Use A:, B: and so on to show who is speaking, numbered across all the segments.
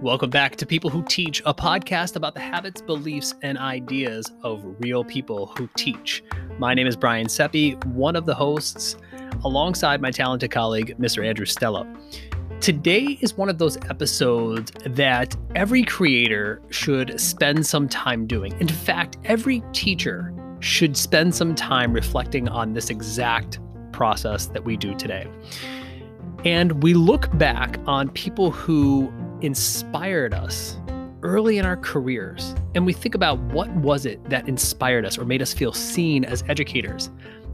A: Welcome back to People Who Teach, a podcast about the habits, beliefs, and ideas of real people who teach. My name is Brian Seppi, one of the hosts, alongside my talented colleague, Mr. Andrew Stella. Today is one of those episodes that every creator should spend some time doing. In fact, every teacher should spend some time reflecting on this exact process that we do today. And we look back on people who inspired us early in our careers and we think about what was it that inspired us or made us feel seen as educators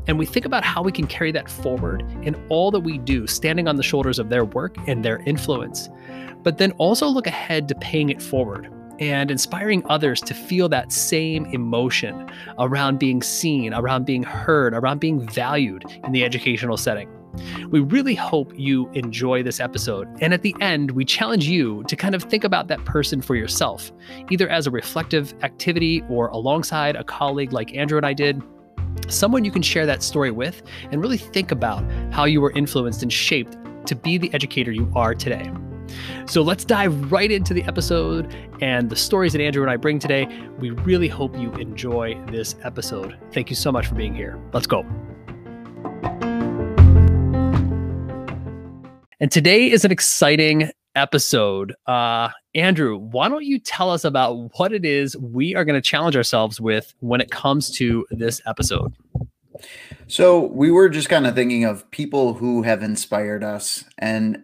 A: and we think about how we can carry that forward in all that we do standing on the shoulders of their work and their influence but then also look ahead to paying it forward and inspiring others to feel that same emotion around being seen, around being heard, around being valued in the educational setting. We really hope you enjoy this episode. And at the end, we challenge you to kind of think about that person for yourself, either as a reflective activity or alongside a colleague like Andrew and I did. Someone you can share that story with and really think about how you were influenced and shaped to be the educator you are today. So let's dive right into the episode and the stories that Andrew and I bring today. We really hope you enjoy this episode. Thank you so much for being here. Let's go. And today is an exciting episode. Uh, Andrew, why don't you tell us about what it is we are going to challenge ourselves with when it comes to this episode?
B: So, we were just kind of thinking of people who have inspired us and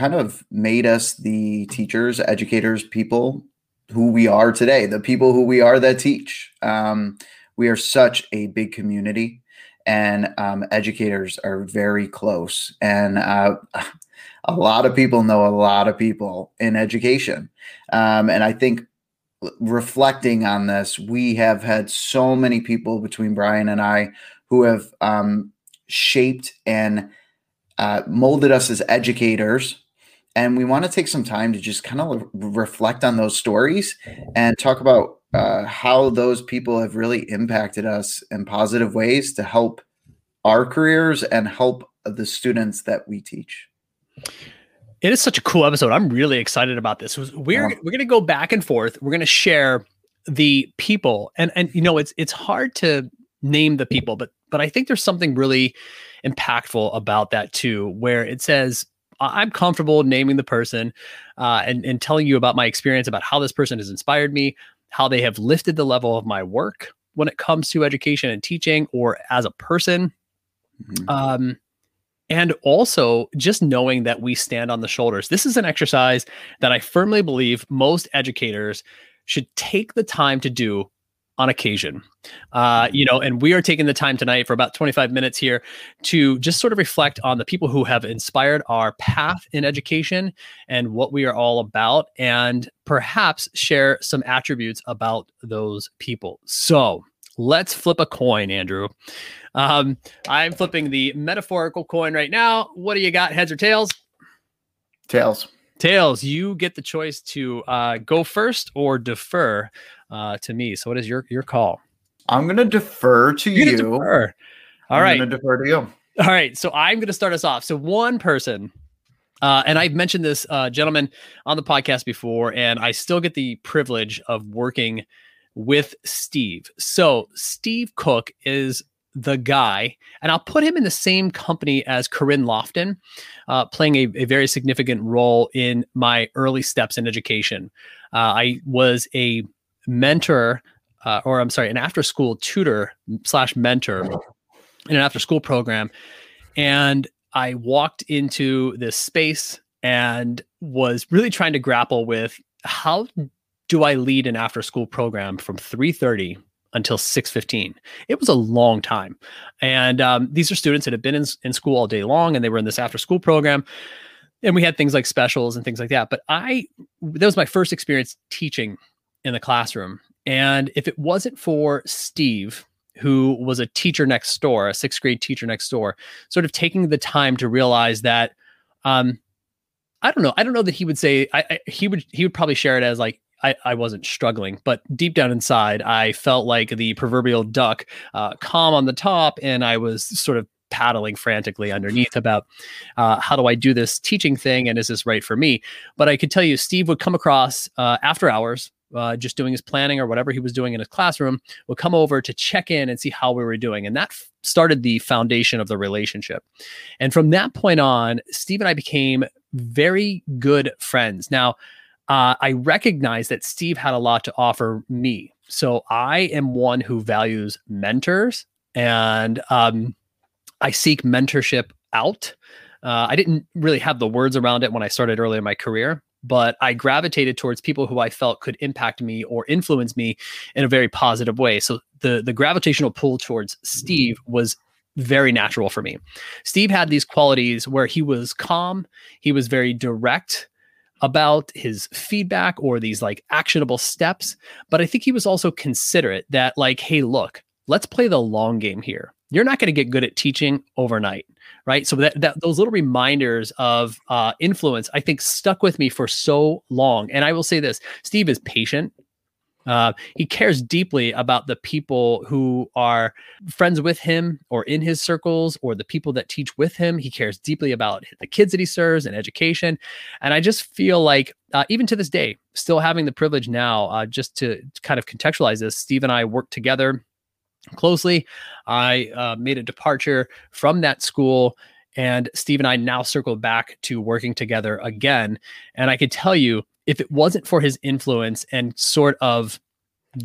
B: kind of made us the teachers, educators, people who we are today, the people who we are that teach. Um, we are such a big community, and um, educators are very close. And uh, a lot of people know a lot of people in education. Um, and I think reflecting on this, we have had so many people between Brian and I who have um, shaped and uh, molded us as educators. And we want to take some time to just kind of reflect on those stories and talk about uh, how those people have really impacted us in positive ways to help our careers and help the students that we teach.
A: It is such a cool episode. I'm really excited about this. We're yeah. we're going to go back and forth. We're going to share the people, and and you know it's it's hard to name the people, but but I think there's something really impactful about that too, where it says I'm comfortable naming the person uh, and and telling you about my experience about how this person has inspired me, how they have lifted the level of my work when it comes to education and teaching, or as a person. Mm-hmm. Um, and also just knowing that we stand on the shoulders. This is an exercise that I firmly believe most educators should take the time to do on occasion. Uh, you know, and we are taking the time tonight for about 25 minutes here to just sort of reflect on the people who have inspired our path in education and what we are all about, and perhaps share some attributes about those people. So let's flip a coin, Andrew. Um, I'm flipping the metaphorical coin right now. What do you got, heads or tails?
B: Tails.
A: Tails. You get the choice to uh, go first or defer uh, to me. So, what is your your call?
B: I'm going to defer to You're you. Defer.
A: All I'm right.
B: going to defer to you.
A: All right. So, I'm going to start us off. So, one person. Uh, and I've mentioned this uh, gentleman on the podcast before, and I still get the privilege of working with Steve. So, Steve Cook is the guy, and I'll put him in the same company as Corinne Lofton, uh, playing a, a, very significant role in my early steps in education. Uh, I was a mentor, uh, or I'm sorry, an after school tutor slash mentor in an after school program. And I walked into this space and was really trying to grapple with how do I lead an after school program from 3:30 until 6:15. It was a long time, and um, these are students that have been in, in school all day long, and they were in this after school program, and we had things like specials and things like that. But I that was my first experience teaching in the classroom, and if it wasn't for Steve. Who was a teacher next door, a sixth grade teacher next door, sort of taking the time to realize that um, I don't know. I don't know that he would say I, I, he would he would probably share it as like I, I wasn't struggling, but deep down inside, I felt like the proverbial duck, uh, calm on the top, and I was sort of paddling frantically underneath about uh, how do I do this teaching thing and is this right for me? But I could tell you, Steve would come across uh, after hours uh, just doing his planning or whatever he was doing in his classroom, would come over to check in and see how we were doing. And that f- started the foundation of the relationship. And from that point on, Steve and I became very good friends. Now, uh, I recognize that Steve had a lot to offer me. So I am one who values mentors and um, I seek mentorship out. Uh, I didn't really have the words around it when I started early in my career, but I gravitated towards people who I felt could impact me or influence me in a very positive way. So the the gravitational pull towards Steve was very natural for me. Steve had these qualities where he was calm, he was very direct about his feedback or these like actionable steps, but I think he was also considerate that like hey, look, let's play the long game here. You're not going to get good at teaching overnight right? So that, that those little reminders of uh, influence, I think, stuck with me for so long. And I will say this: Steve is patient. Uh, he cares deeply about the people who are friends with him or in his circles or the people that teach with him. He cares deeply about the kids that he serves and education. And I just feel like, uh, even to this day, still having the privilege now, uh, just to kind of contextualize this, Steve and I work together closely. I uh, made a departure from that school, and Steve and I now circled back to working together again. And I could tell you, if it wasn't for his influence and sort of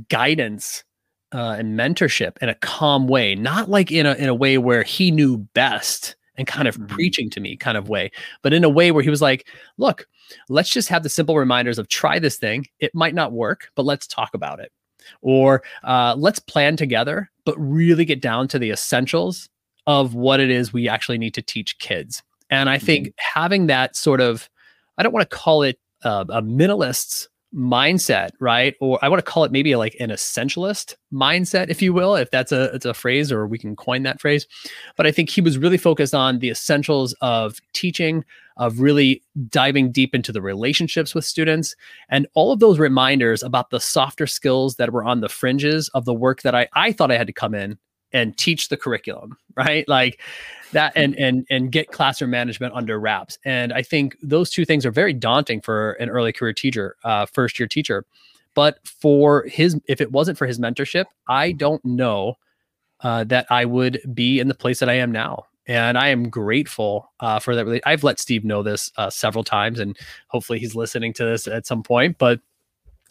A: guidance uh, and mentorship in a calm way, not like in a in a way where he knew best and kind of mm-hmm. preaching to me kind of way, but in a way where he was like, "Look, let's just have the simple reminders of try this thing. It might not work, but let's talk about it." or uh, let's plan together, but really get down to the essentials of what it is we actually need to teach kids. And I think mm-hmm. having that sort of, I don't want to call it uh, a minimalist's mindset, right? Or I want to call it maybe like an essentialist mindset, if you will, if that's a it's a phrase or we can coin that phrase. But I think he was really focused on the essentials of teaching, of really diving deep into the relationships with students, and all of those reminders about the softer skills that were on the fringes of the work that I I thought I had to come in and teach the curriculum, right? Like that and and and get classroom management under wraps. And I think those two things are very daunting for an early career teacher, uh, first year teacher. But for his, if it wasn't for his mentorship, I don't know uh, that I would be in the place that I am now. And I am grateful uh, for that. I've let Steve know this uh, several times, and hopefully he's listening to this at some point. But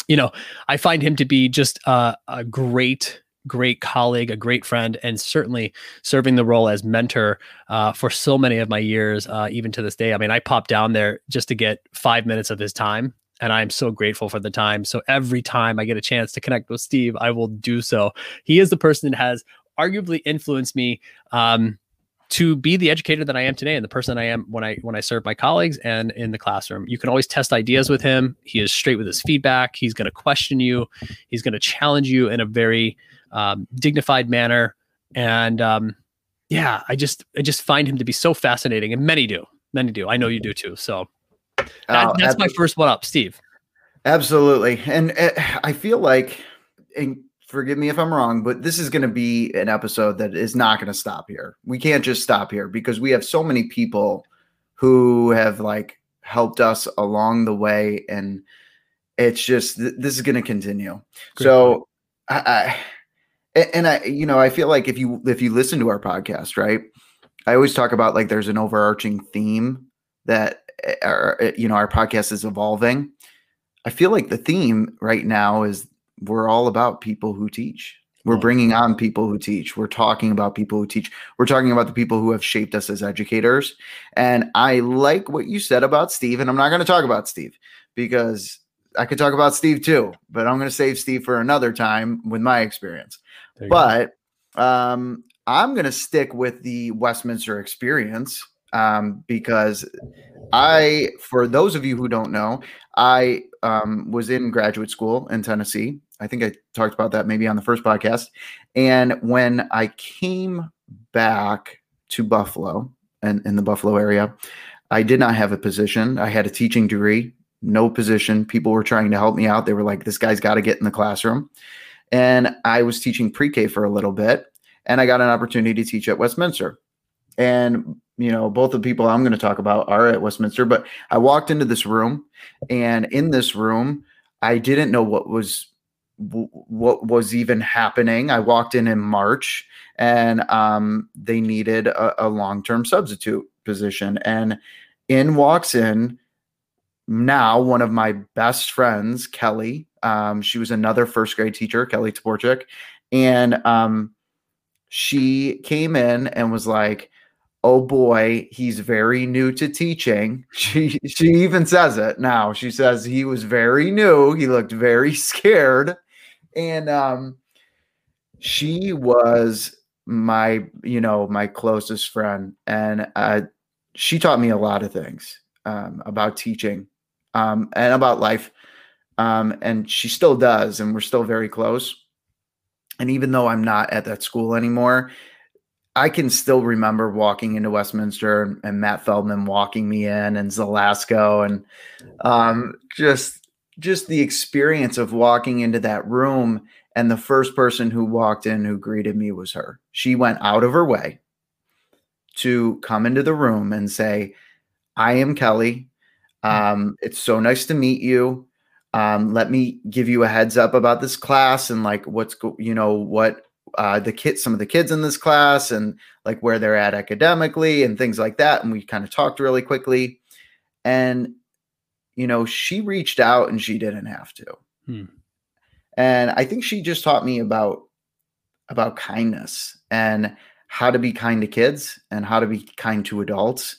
A: you know, I find him to be just uh, a great great colleague, a great friend, and certainly serving the role as mentor uh, for so many of my years, uh, even to this day. I mean, I popped down there just to get five minutes of his time. And I'm so grateful for the time. So every time I get a chance to connect with Steve, I will do so. He is the person that has arguably influenced me um, to be the educator that I am today and the person I am when I when I serve my colleagues and in the classroom. You can always test ideas with him. He is straight with his feedback. He's going to question you. He's going to challenge you in a very um, dignified manner. And um, yeah, I just I just find him to be so fascinating, and many do, many do. I know you do too. So that, oh, that's my first one up, Steve.
B: Absolutely, and uh, I feel like, and forgive me if I'm wrong, but this is going to be an episode that is not going to stop here. We can't just stop here because we have so many people who have like helped us along the way, and it's just th- this is going to continue. Great so I, I and I, you know, I feel like if you if you listen to our podcast, right, I always talk about like there's an overarching theme that our, eh, eh, you know our podcast is evolving. I feel like the theme right now is we're all about people who teach. We're bringing on people who teach. We're talking about people who teach. We're talking about the people who have shaped us as educators. And I like what you said about Steve. And I'm not going to talk about Steve because I could talk about Steve too, but I'm going to save Steve for another time with my experience. But um, I'm going to stick with the Westminster experience um, because I, for those of you who don't know, I um, was in graduate school in Tennessee. I think I talked about that maybe on the first podcast. And when I came back to Buffalo and in the Buffalo area, I did not have a position. I had a teaching degree, no position. People were trying to help me out. They were like, this guy's got to get in the classroom and I was teaching pre-K for a little bit, and I got an opportunity to teach at Westminster. and you know both the people i'm going to talk about are at westminster but i walked into this room and in this room i didn't know what was what was even happening i walked in in march and um, they needed a, a long-term substitute position and in walks in now one of my best friends kelly um, she was another first grade teacher kelly Tporchik, and um, she came in and was like oh boy, he's very new to teaching. She she even says it now. She says he was very new. He looked very scared. And um she was my, you know, my closest friend. And uh she taught me a lot of things um about teaching um and about life. Um and she still does, and we're still very close. And even though I'm not at that school anymore, I can still remember walking into Westminster and, and Matt Feldman walking me in and Zelasco and um, just just the experience of walking into that room and the first person who walked in who greeted me was her. She went out of her way to come into the room and say, "I am Kelly. Um, it's so nice to meet you. Um, let me give you a heads up about this class and like what's go- you know what uh, the kids, some of the kids in this class, and like where they're at academically and things like that. And we kind of talked really quickly. And you know, she reached out and she didn't have to. Hmm. And I think she just taught me about about kindness and how to be kind to kids and how to be kind to adults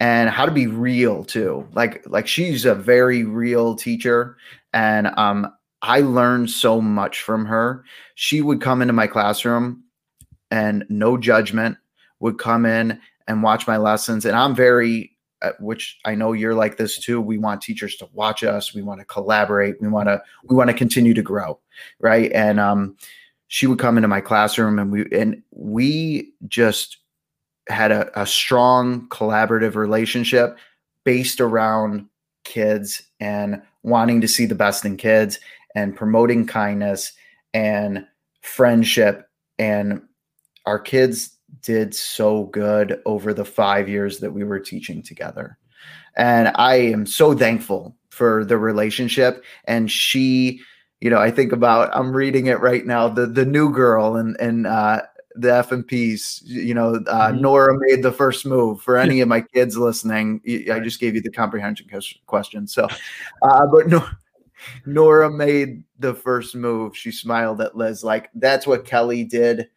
B: and how to be real too. Like like she's a very real teacher and um I learned so much from her. She would come into my classroom and no judgment would come in and watch my lessons. And I'm very, uh, which I know you're like this too. We want teachers to watch us. We want to collaborate. We want to, we want to continue to grow. Right. And, um, she would come into my classroom and we, and we just had a, a strong collaborative relationship based around kids and wanting to see the best in kids and promoting kindness and friendship. And our kids did so good over the five years that we were teaching together. And I am so thankful for the relationship. And she, you know, I think about I'm reading it right now, the the new girl and and uh the F and P's, you know, uh, mm-hmm. Nora made the first move. For any of my kids listening, I just gave you the comprehension question. So, uh, but no, Nora made the first move. She smiled at Liz. Like that's what Kelly did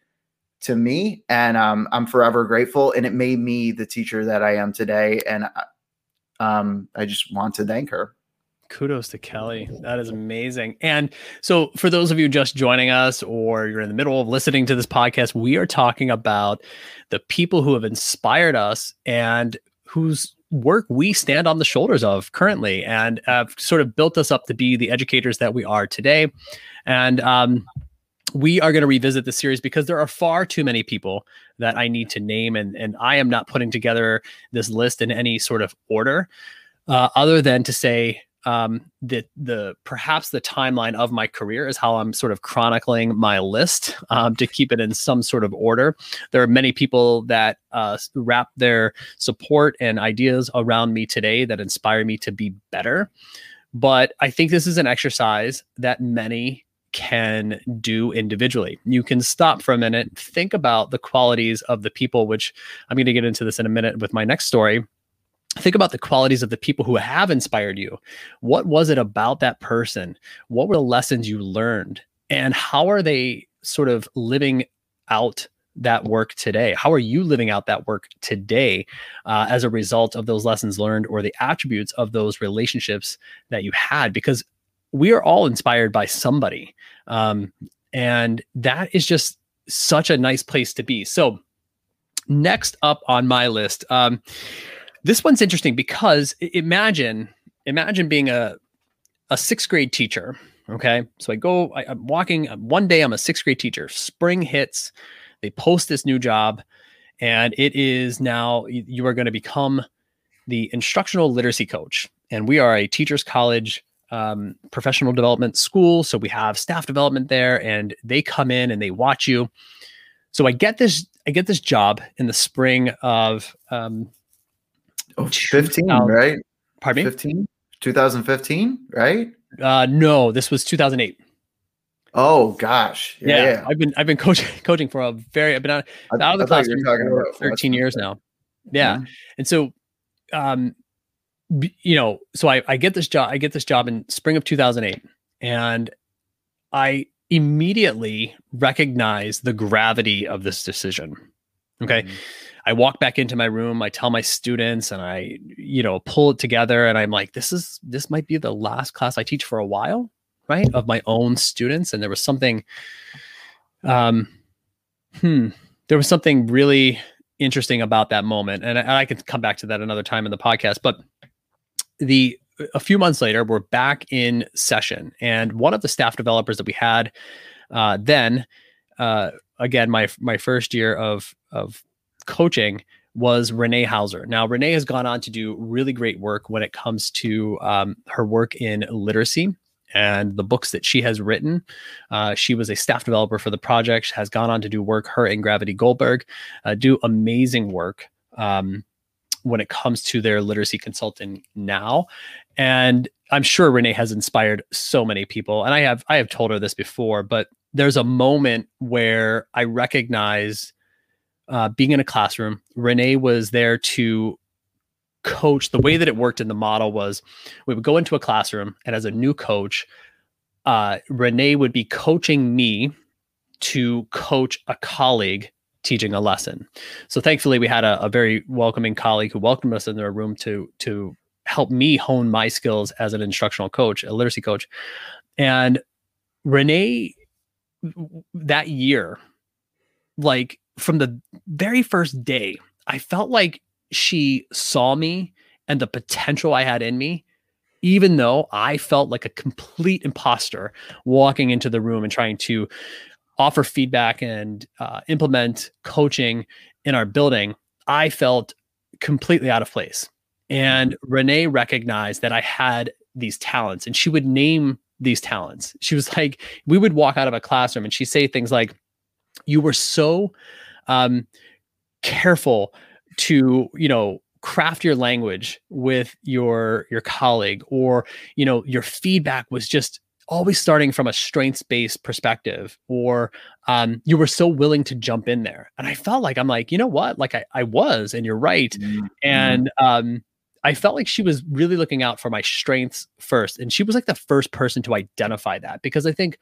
B: to me, and um, I'm forever grateful. And it made me the teacher that I am today. And uh, um, I just want to thank her.
A: Kudos to Kelly. That is amazing. And so, for those of you just joining us or you're in the middle of listening to this podcast, we are talking about the people who have inspired us and whose work we stand on the shoulders of currently and have sort of built us up to be the educators that we are today. And um, we are going to revisit the series because there are far too many people that I need to name, and and I am not putting together this list in any sort of order, uh, other than to say um, the the perhaps the timeline of my career is how I'm sort of chronicling my list um, to keep it in some sort of order. There are many people that uh, wrap their support and ideas around me today that inspire me to be better. But I think this is an exercise that many can do individually. You can stop for a minute, think about the qualities of the people, which I'm going to get into this in a minute with my next story think about the qualities of the people who have inspired you. What was it about that person? What were the lessons you learned? And how are they sort of living out that work today? How are you living out that work today uh, as a result of those lessons learned or the attributes of those relationships that you had? Because we are all inspired by somebody. Um, and that is just such a nice place to be. So, next up on my list, um, this one's interesting because imagine imagine being a a sixth grade teacher. Okay, so I go. I, am walking. One day, I'm a sixth grade teacher. Spring hits. They post this new job, and it is now you are going to become the instructional literacy coach. And we are a teachers college um, professional development school, so we have staff development there, and they come in and they watch you. So I get this I get this job in the spring of um,
B: oh, 15, right?
A: Pardon me?
B: 15? 2015, right?
A: Uh, no, this was 2008.
B: Oh gosh,
A: yeah, yeah, yeah. I've been I've been coaching coaching for a very I've been out, out of the classroom for 13 years now. Yeah. yeah. and so, um, you know, so I I get this job I get this job in spring of 2008, and I immediately recognize the gravity of this decision. Okay. Mm-hmm. I walk back into my room, I tell my students and I, you know, pull it together and I'm like, this is this might be the last class I teach for a while, right? Of my own students. And there was something um hmm, there was something really interesting about that moment. And I, and I could come back to that another time in the podcast, but the a few months later, we're back in session, and one of the staff developers that we had uh, then, uh, again, my my first year of of coaching was Renee Houser. Now, Renee has gone on to do really great work when it comes to um, her work in literacy and the books that she has written. Uh, she was a staff developer for the project, has gone on to do work, her and Gravity Goldberg uh, do amazing work. Um, when it comes to their literacy consulting now. And I'm sure Renee has inspired so many people. And I have I have told her this before, but there's a moment where I recognize uh, being in a classroom. Renee was there to coach. The way that it worked in the model was we would go into a classroom, and as a new coach, uh, Renee would be coaching me to coach a colleague teaching a lesson. So thankfully, we had a, a very welcoming colleague who welcomed us in their room to to help me hone my skills as an instructional coach, a literacy coach. And Renee, that year, like from the very first day, I felt like she saw me and the potential I had in me, even though I felt like a complete imposter walking into the room and trying to offer feedback and uh, implement coaching in our building, I felt completely out of place. And Renee recognized that I had these talents and she would name these talents. She was like, we would walk out of a classroom and she'd say things like, You were so um, careful to, you know, craft your language with your your colleague or you know your feedback was just always starting from a strengths based perspective or um, you were so willing to jump in there. And i felt like i'm like you know what? Like i, I was and you're right. Mm-hmm. and um, i felt like she was really looking out for my strengths first and she was like the first person to identify that because i think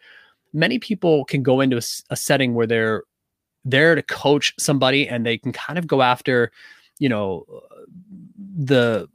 A: many people can go into a, a setting where they're there to coach somebody and they can kind of go after you know the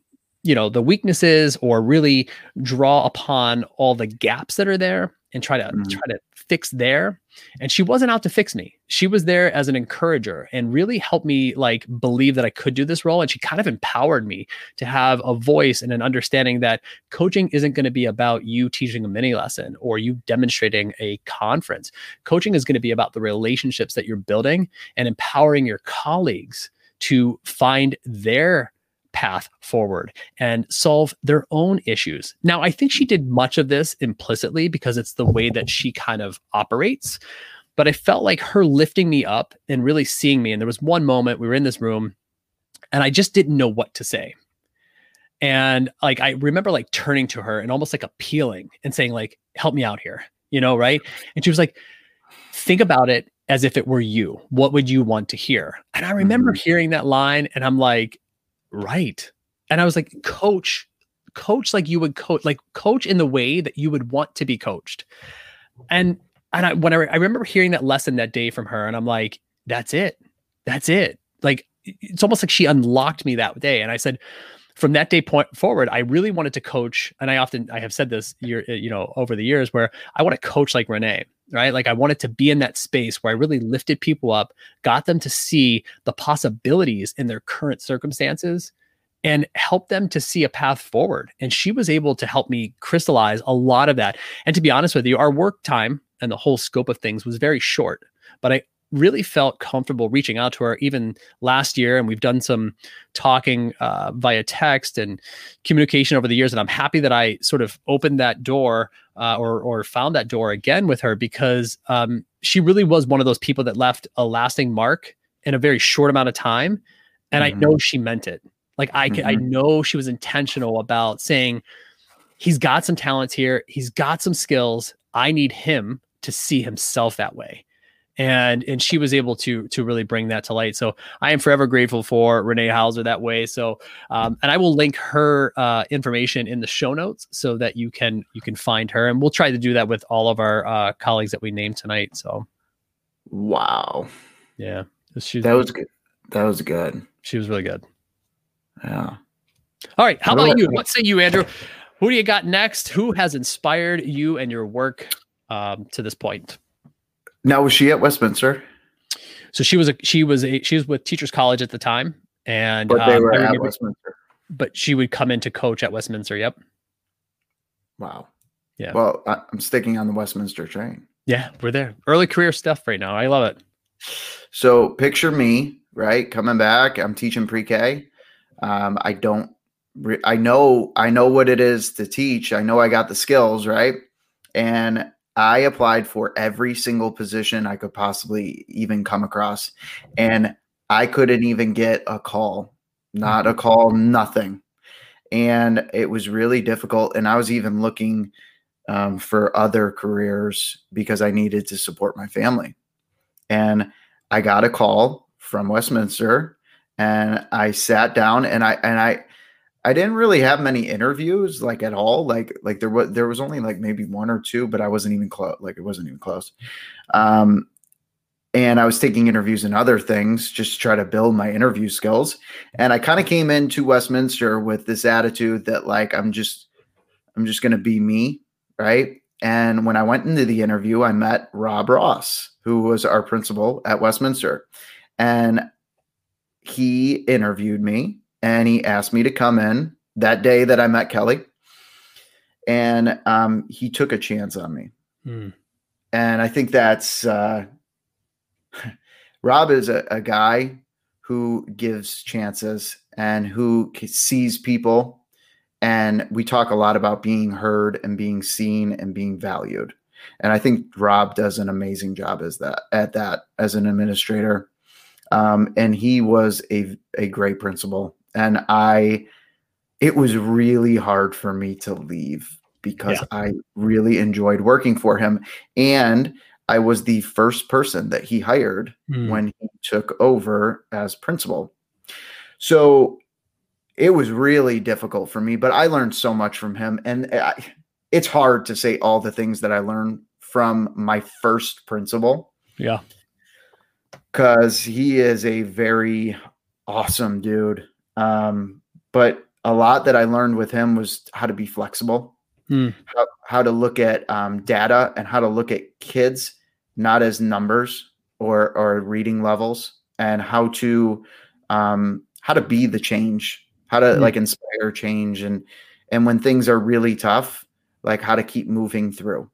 A: you know the weaknesses or really draw upon all the gaps that are there and try to mm-hmm. try to fix there and she wasn't out to fix me. She was there as an encourager and really helped me like believe that i could do this role. And she kind of empowered me to have a voice and an understanding that coaching isn't going to be about you teaching a mini lesson or you demonstrating a conference. Coaching is going to be about the relationships that you're building and empowering your colleagues to find their path forward and solve their own issues. Now, I think she did much of this implicitly because it's the way that she kind of operates. But I felt like her lifting me up and really seeing me. And there was one moment we were in this room and I just didn't know what to say. And like, I remember like turning to her and almost like appealing and saying, like, help me out here, you know, right? And she was like, think about it as if it were you. What would you want to hear? And I remember mm-hmm. hearing that line and I'm like, right. And I was like, coach, coach like you would coach, like coach in the way that you would want to be coached. And and I when I, I remember hearing that lesson that day from her, and I'm like, that's it. That's it. Like it's almost like she unlocked me that day. And I said, from that day point forward, I really wanted to coach. And I often I have said this year, uh, you know, over the years where I want to coach like Renee right? Like I wanted to be in that space where I really lifted people up, got them to see the possibilities in their current circumstances and help them to see a path forward. And she was able to help me crystallize a lot of that. And to be honest with you, our work time and the whole scope of things was very short, but I really felt comfortable reaching out to her even last year and we've done some talking uh, via text and communication over the years and i'm happy that i sort of opened that door uh, or or found that door again with her because um, she really was one of those people that left a lasting mark in a very short amount of time. And
B: Mhm.
A: I know she meant it. Like I can, I know she was intentional about saying, he's got some talents here. He's got some skills. I need him to see himself that way. And and she was able to to really bring that to light. So I am forever grateful for Renee Houser that way. So um, and I will link her uh, information in the show notes so that you can you can find her. And we'll try to do that with all of our uh, colleagues that we named tonight. So
B: Wow.
A: yeah, she
B: That was good. That was good.
A: she was really good.
B: Yeah.
A: All right, how about
B: about-
A: you? What say you, Andrew? Who do you got next? Who has inspired you and your work um, to this point?
B: Now was she at Westminster?
A: So she was a she was a she was with Teachers College at the time, and
B: But they
A: um,
B: were at
A: remember-
B: Westminster.
A: but she would come in to coach at Westminster. Yep.
B: Wow.
A: Yeah.
B: Well, I, I'm sticking on the Westminster train.
A: Yeah, we're there. Early career stuff right now. I love it.
B: So picture me, right? Coming back. I'm teaching pre-K. Um, I don't. Re- I know. I know what it is to teach. I know I got the skills, right? And I applied for every single position I could possibly even come across, and I couldn't even get a call. Not a call. Nothing. And it was really difficult. And I was even looking um, for other careers because I needed to support my family. And I got a call from Westminster and I sat down and I and I I didn't really have many interviews like at all like like there was there was only like maybe one or two but I wasn't even close like it wasn't even close. Um and I was taking interviews and other things just to try to build my interview skills. And I kind of came into Westminster with this attitude that like I'm just I'm just to be me right? And when I went into the interview, I met Rob Ross, who was our principal at Westminster. And he interviewed me and he asked me to come in that day that I met Kelly. And um, he took a chance on me.
A: Hmm.
B: And I think that's uh, Rob is a, a guy who gives chances and who sees people. And we talk a lot about being heard and being seen and being valued. And I think Rob does an amazing job as that at that as an administrator. Um, and he was a a great principal. And I it was really hard for me to leave because
A: Yeah.
B: I really enjoyed working for him. And I was the first person that he hired
A: Hmm.
B: when he took over as principal. So it was really difficult for me, but I learned so much from him. And I, it's hard to say all the things that I learned from my first principal
A: Yeah.
B: because he is a very awesome dude. Um, but a lot that I learned with him was how to be flexible,
A: Hmm.
B: how, how to look at um, data and how to look at kids not as numbers or or reading levels, and how to um, how to be the change, how to
A: Hmm.
B: like inspire change, and and when things are really tough, like how to keep moving through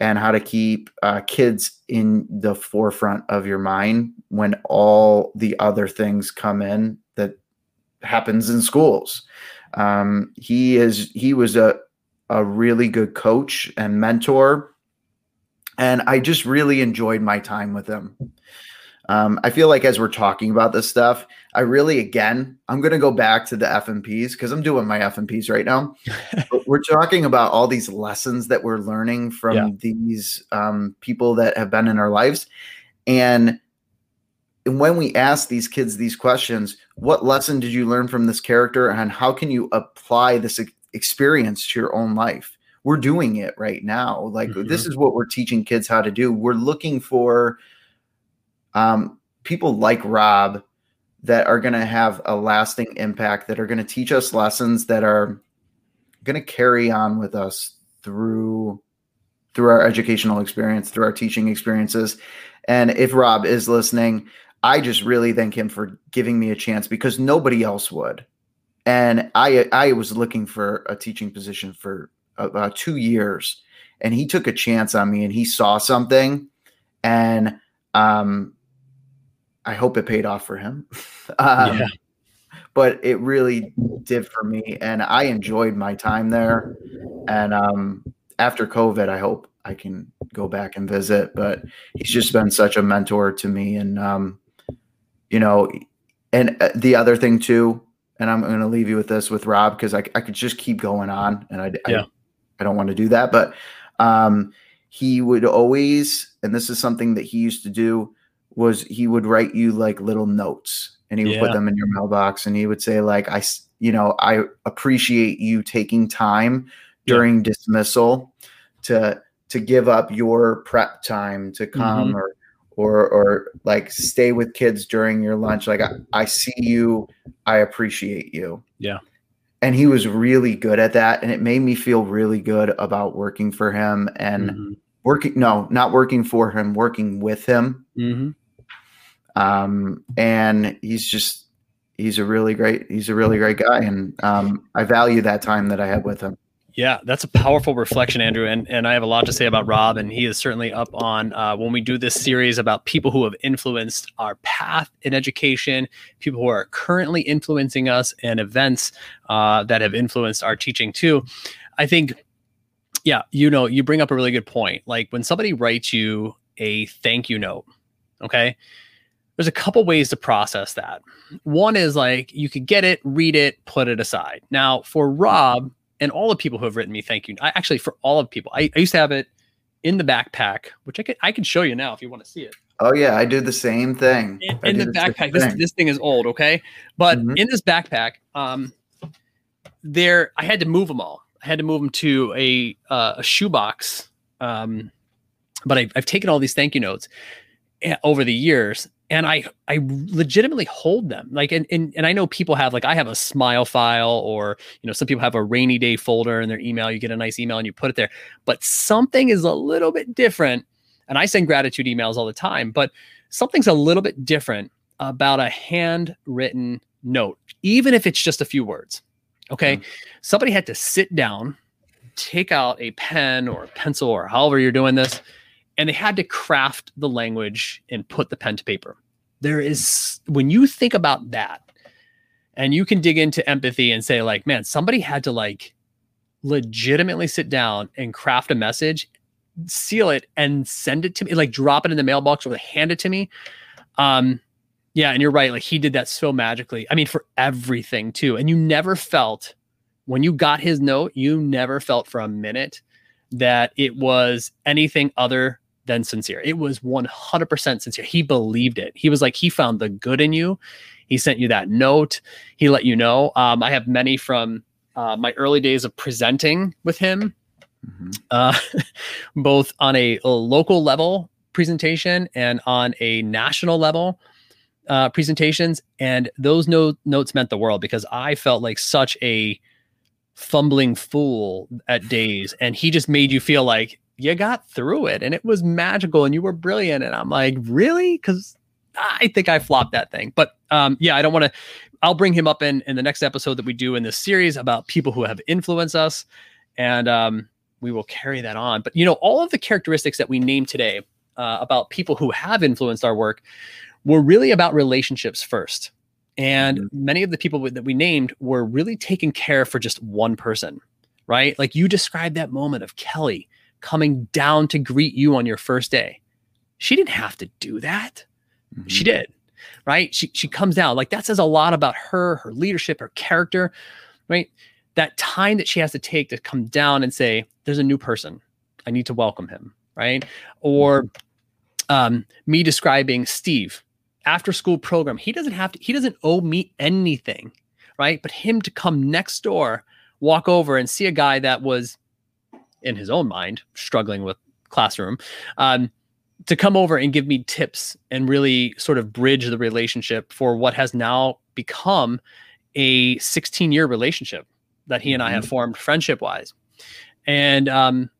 B: and how to keep uh, kids in the forefront of your mind when all the other things come in happens in schools. Um, he is he was a a really good coach and mentor, and I just really enjoyed my time with him. Um, I feel like as we're talking about this stuff, I really again I'm going to go back to the FMPs because I'm doing my FMPs right now. but we're talking about all these lessons that we're learning from
A: Yeah.
B: these um, people that have been in our lives, and and when we ask these kids these questions, what lesson did you learn from this character, and how can you apply this experience to your own life? We're doing it right now. Like this is what we're teaching kids how to do. We're looking for um, people like Rob that are going to have a lasting impact, that are going to teach us lessons that are going to carry on with us through through our educational experience, through our teaching experiences. And if Rob is listening, I just really thank him for giving me a chance because nobody else would. And I I was looking for a teaching position for about 2 years and he took a chance on me and he saw something and um I hope it paid off for him. um,
A: Yeah.
B: But it really did for me, and I enjoyed my time there. And um, after COVID, I hope I can go back and visit. But he's just been such a mentor to me, and um, you know, and uh, the other thing too, and I'm going to leave you with this with Rob because I, I could just keep going on, and I, yeah. I, I don't want to do that, but um, he would always, and this is something that he used to do, was he would write you like little notes, and he would yeah. put them in your mailbox, and he would say like, I, you know, I appreciate you taking time during yeah. dismissal to to give up your prep time to come mm-hmm. or or or like stay with kids during your lunch like I, I see you i appreciate you
A: yeah
B: and he was really good at that and it made me feel really good about working for him and mm-hmm. working no not working for him working with him
A: mm-hmm.
B: um and he's just he's a really great he's a really great guy and um i value that time that i had with him
A: yeah, that's a powerful reflection, Andrew, and and I have a lot to say about Rob, and he is certainly up on uh, when we do this series about people who have influenced our path in education, people who are currently influencing us, and events uh, that have influenced our teaching too. I think, yeah, you know, you bring up a really good point. Like when somebody writes you a thank you note, okay, there's a couple ways to process that. One is like you could get it, read it, put it aside. Now for Rob and all the people who have written me thank you. I actually for all of people. I, I used to have it in the backpack, which I could I can show you now if you want to see it.
B: Oh yeah, I do the same thing.
A: In, in the, the backpack, this thing. this thing is old, okay? But mm-hmm. in this backpack, um, there I had to move them all. I had to move them to a uh, a shoebox. Um, but I've, I've taken all these thank you notes eh, over the years, and I I legitimately hold them. Like and, and and I know people have like I have a smile file or you know some people have a rainy day folder in their email. You get a nice email and you put it there. But something is a little bit different. And I send gratitude emails all the time, but something's a little bit different about a handwritten note, even if it's just a few words. Okay. Mm-hmm. Somebody had to sit down, take out a pen or a pencil or however you're doing this, and they had to craft the language and put the pen to paper there is when you think about that and you can dig into empathy and say like man somebody had to like legitimately sit down and craft a message seal it and send it to me like drop it in the mailbox or hand it to me. Um yeah and you're right like he did that so magically. I mean for everything too. And you never felt when you got his note you never felt for a minute that it was anything other than sincere. It was 100% sincere. He believed it. He was like, he found the good in you. He sent you that note. He let you know. Um, I have many from uh, my early days of presenting with him, mm-hmm. uh, both on a, a, local level presentation and on a national level uh, presentations. And those no- notes meant the world because I felt like such a fumbling fool at days. And he just made you feel like you got through it and it was magical and you were brilliant. And I'm like, really? Because I think I flopped that thing. But um, yeah, I don't want to. I'll bring him up in in the next episode that we do in this series about people who have influenced us, and um, we will carry that on. But you know, all of the characteristics that we named today uh, about people who have influenced our work were really about relationships first. And mm-hmm. many of the people that we named were really taking care for just one person, right? Like you described that moment of Kelly coming down to greet you on your first day. She didn't have to do that. Mm-hmm. She did, right? She she comes down. Like that says a lot about her, her leadership, her character, right? That time that she has to take to come down and say, "There's a new person. I need to welcome him," right? Or mm-hmm. um, me describing Steve after school program. He doesn't have to. He doesn't owe me anything, right? But him to come next door, walk over and see a guy that was in his own mind struggling with classroom um, to come over and give me tips and really sort of bridge the relationship for what has now become a 16 year relationship that he and I have mm-hmm. formed friendship wise. And, um,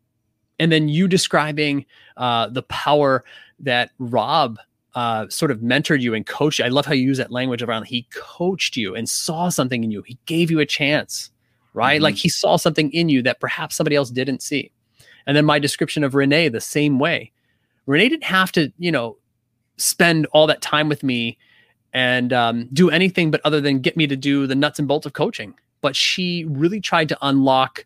A: and then you describing uh, the power that Rob uh, sort of mentored you and coached you. I love how you use that language around he coached you and saw something in you. He gave you a chance right? Mm-hmm. Like he saw something in you that perhaps somebody else didn't see. And then my description of Renee, the same way. Renee didn't have to, you know, spend all that time with me and um, do anything but other than get me to do the nuts and bolts of coaching. But she really tried to unlock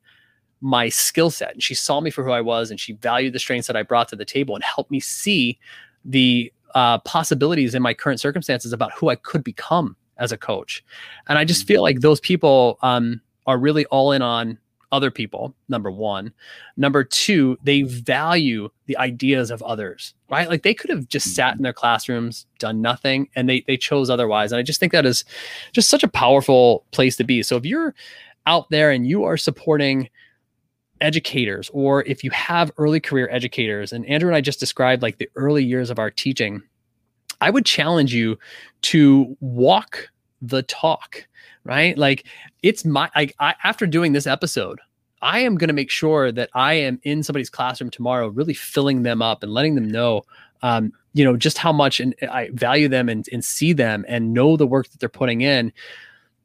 A: my skill set. And she saw me for who I was and she valued the strengths that I brought to the table and helped me see the uh, possibilities in my current circumstances about who I could become as a coach. And I just feel like those people um, are really all in on other people number one. Number two they value the ideas of others right? Like they could have just sat mm-hmm. in their classrooms done nothing and they they chose otherwise and i just think that is just such a powerful place to be. So if you're out there and you are supporting educators or if you have early career educators and andrew and i just described like the early years of our teaching i would challenge you to walk the talk right? Like it's my like I, after doing this episode, I am going to make sure that I am in somebody's classroom tomorrow, really filling them up and letting them know, um, you know, just how much and I value them and, and see them and know the work that they're putting in.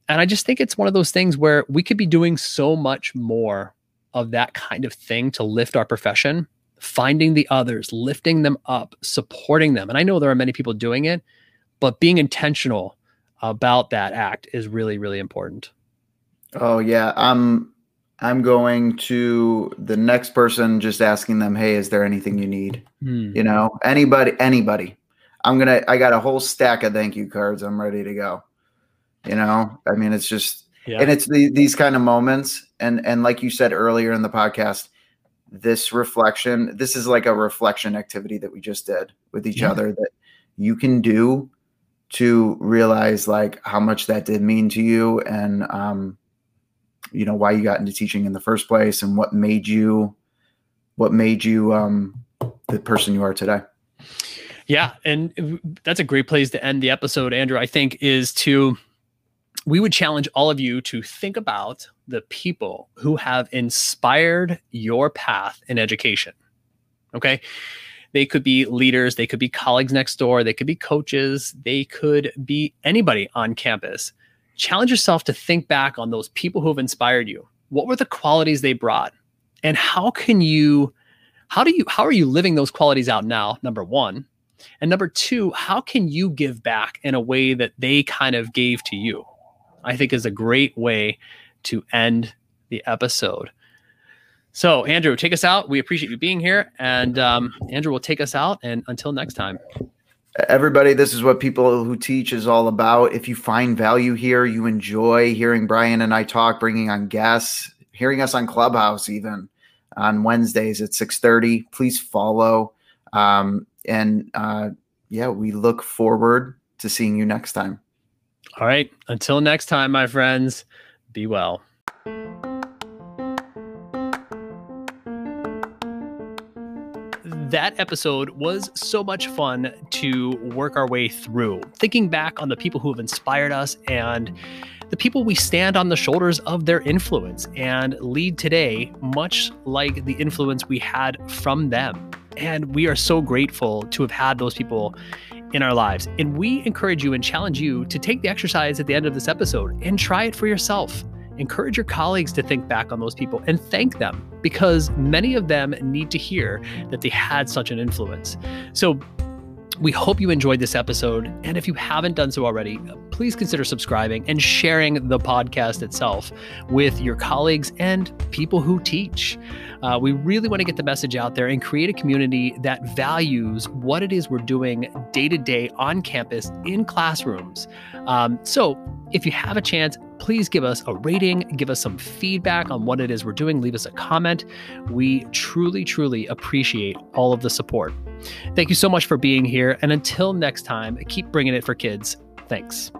A: And I just think it's one of those things where we could be doing so much more of that kind of thing to lift our profession, finding the others, lifting them up, supporting them. And I know there are many people doing it, but being intentional about that act is really really important
B: oh yeah i'm i'm going to the next person just asking them hey is there anything you need hmm. you know anybody anybody i'm gonna i got a whole stack of thank you cards i'm ready to go you know i mean it's just yeah. and it's the, these kind of moments and and like you said earlier in the podcast this reflection this is like a reflection activity that we just did with each yeah. other that you can do to realize like how much that did mean to you and um, you know why you got into teaching in the first place and what made you what made you um, the person you are today.
A: Yeah and that's a great place to end the episode andrew i think is to we would challenge all of you to think about the people who have inspired your path in education okay they could be leaders, they could be colleagues next door, they could be coaches, they could be anybody on campus. Challenge yourself to think back on those people who have inspired you. What were the qualities they brought? And how can you how do you how are you living those qualities out now? Number 1. And number 2, how can you give back in a way that they kind of gave to you? I think is a great way to end the episode. So, Andrew, take us out. We appreciate you being here. And um, Andrew will take us out. And until next time.
B: Everybody, this is what people who teach is all about. If you find value here, you enjoy hearing Brian and I talk, bringing on guests, hearing us on Clubhouse, even on Wednesdays at 6:30. Please follow. Um, and uh, yeah, we look forward to seeing you next time.
A: All right. Until next time, my friends, be well. That episode was so much fun to work our way through, thinking back on the people who have inspired us and the people we stand on the shoulders of their influence and lead today, much like the influence we had from them. And we are so grateful to have had those people in our lives. And we encourage you and challenge you to take the exercise at the end of this episode and try it for yourself encourage your colleagues to think back on those people and thank them because many of them need to hear that they had such an influence. So, we hope you enjoyed this episode. And if you haven't done so already, please consider subscribing and sharing the podcast itself with your colleagues and people who teach. Uh, we really want to get the message out there and create a community that values what it is we're doing day to day on campus in classrooms. Um, so if you have a chance, please give us a rating, give us some feedback on what it is we're doing, leave us a comment. We truly, truly appreciate all of the support. Thank you so much for being here. And until next time, keep bringing it for kids. Thanks.